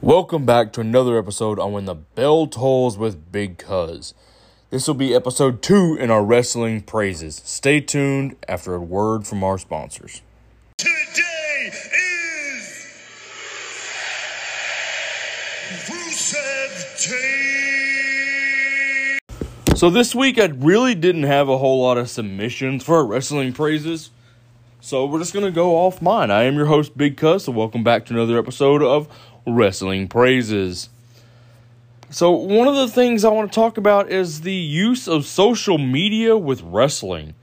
Welcome back to another episode on When the Bell Tolls with Big Cuz. This will be episode two in our wrestling praises. Stay tuned after a word from our sponsors. Today is Rusev Day. So this week I really didn't have a whole lot of submissions for wrestling praises. So we're just gonna go off mine. I am your host, Big Cuz, and welcome back to another episode of Wrestling Praises. So one of the things I want to talk about is the use of social media with wrestling.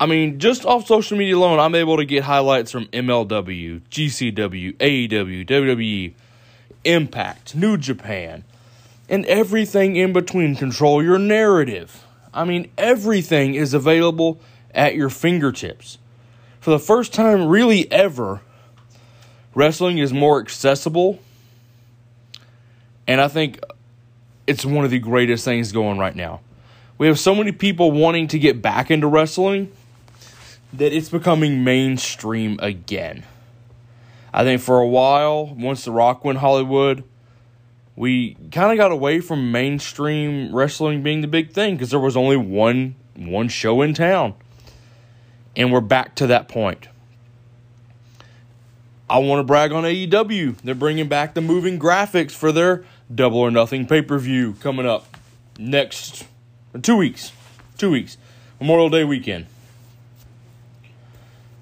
I mean, just off social media alone, I'm able to get highlights from MLW, GCW, AEW, WWE, Impact, New Japan, and everything in between. Control your narrative. I mean, everything is available at your fingertips. For the first time, really ever, wrestling is more accessible. And I think it's one of the greatest things going right now. We have so many people wanting to get back into wrestling that it's becoming mainstream again. I think for a while, once The Rock went Hollywood, we kind of got away from mainstream wrestling being the big thing because there was only one one show in town. And we're back to that point. I want to brag on AEW. They're bringing back the moving graphics for their Double or Nothing pay per view coming up next two weeks. Two weeks. Memorial Day weekend.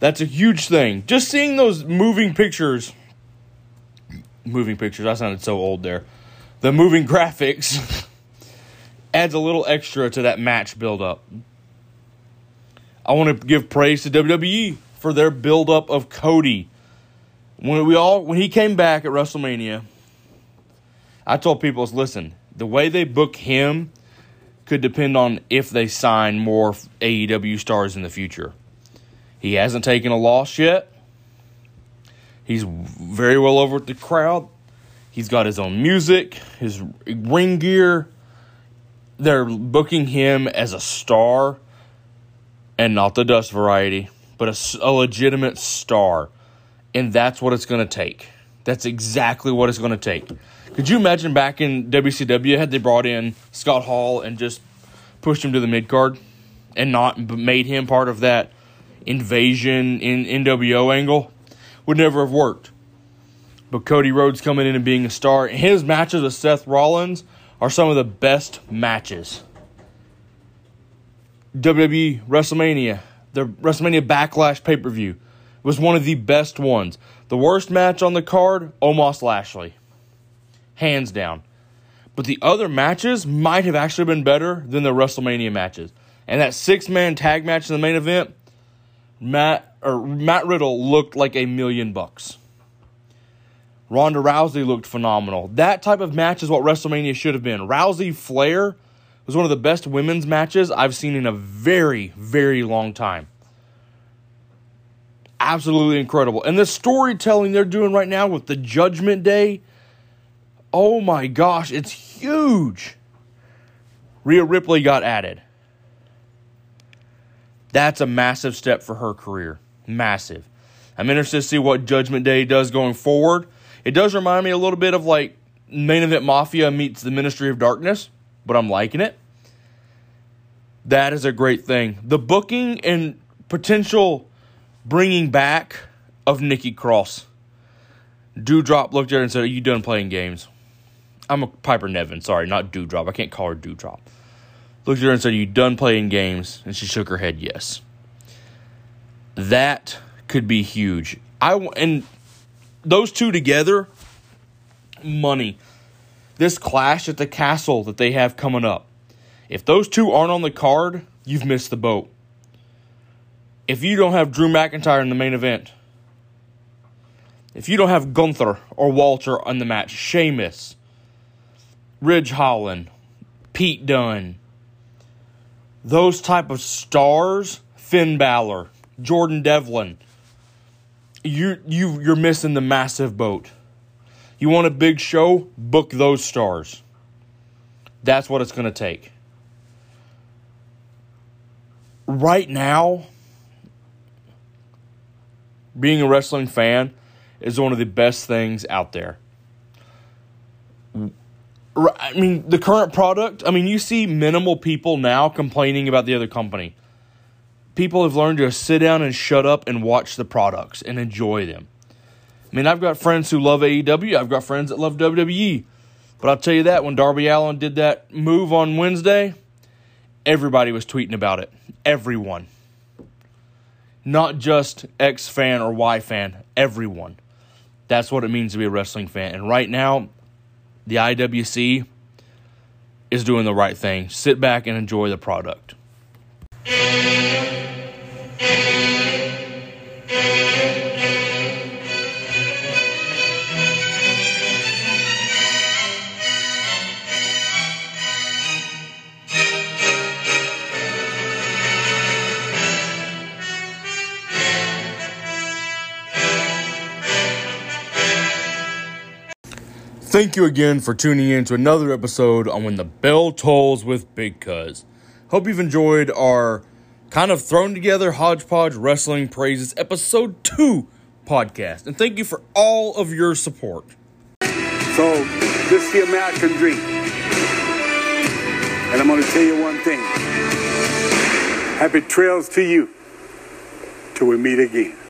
That's a huge thing. Just seeing those moving pictures. Moving pictures. I sounded so old there. The moving graphics adds a little extra to that match buildup. I want to give praise to WWE for their buildup of Cody. When we all when he came back at WrestleMania, I told people, listen, the way they book him could depend on if they sign more AEW stars in the future. He hasn't taken a loss yet. He's very well over with the crowd. He's got his own music, his ring gear. They're booking him as a star and not the dust variety, but a, a legitimate star. And that's what it's going to take. That's exactly what it's going to take. Could you imagine back in WCW had they brought in Scott Hall and just pushed him to the mid card and not made him part of that invasion in NWO angle? Would never have worked. But Cody Rhodes coming in and being a star, his matches with Seth Rollins are some of the best matches. WWE WrestleMania, the WrestleMania Backlash pay per view, was one of the best ones. The worst match on the card, Omos Lashley. Hands down. But the other matches might have actually been better than the WrestleMania matches. And that six man tag match in the main event, Matt or Matt Riddle looked like a million bucks. Ronda Rousey looked phenomenal. That type of match is what WrestleMania should have been. Rousey Flair was one of the best women's matches I've seen in a very, very long time. Absolutely incredible. And the storytelling they're doing right now with the Judgment Day, oh my gosh, it's huge. Rhea Ripley got added. That's a massive step for her career. Massive. I'm interested to see what Judgment Day does going forward. It does remind me a little bit of like Main Event Mafia meets the Ministry of Darkness, but I'm liking it. That is a great thing. The booking and potential bringing back of Nikki Cross. Doudrop looked at her and said, Are you done playing games? I'm a Piper Niven, Sorry, not Doudrop. I can't call her Doudrop. Looked at her and said, Are you done playing games? And she shook her head, Yes. That could be huge. I and those two together, money. This clash at the castle that they have coming up. If those two aren't on the card, you've missed the boat. If you don't have Drew McIntyre in the main event, if you don't have Gunther or Walter on the match, Sheamus, Ridge Holland, Pete Dunne, those type of stars, Finn Balor, Jordan Devlin, you you you're missing the massive boat. You want a big show? Book those stars. That's what it's going to take. right now, being a wrestling fan is one of the best things out there. I mean, the current product, I mean, you see minimal people now complaining about the other company. People have learned to sit down and shut up and watch the products and enjoy them. I mean, I've got friends who love AEW, I've got friends that love WWE. But I'll tell you that when Darby Allin did that move on Wednesday, everybody was tweeting about it. Everyone. Not just X fan or Y fan, everyone. That's what it means to be a wrestling fan. And right now, the IWC is doing the right thing. Sit back and enjoy the product. Thank you again for tuning in to another episode on When the Bell Tolls with Big Cuz. Hope you've enjoyed our kind of thrown together hodgepodge wrestling praises episode 2 podcast. And thank you for all of your support. So, this is the American dream. And I'm going to tell you one thing. Happy trails to you till we meet again.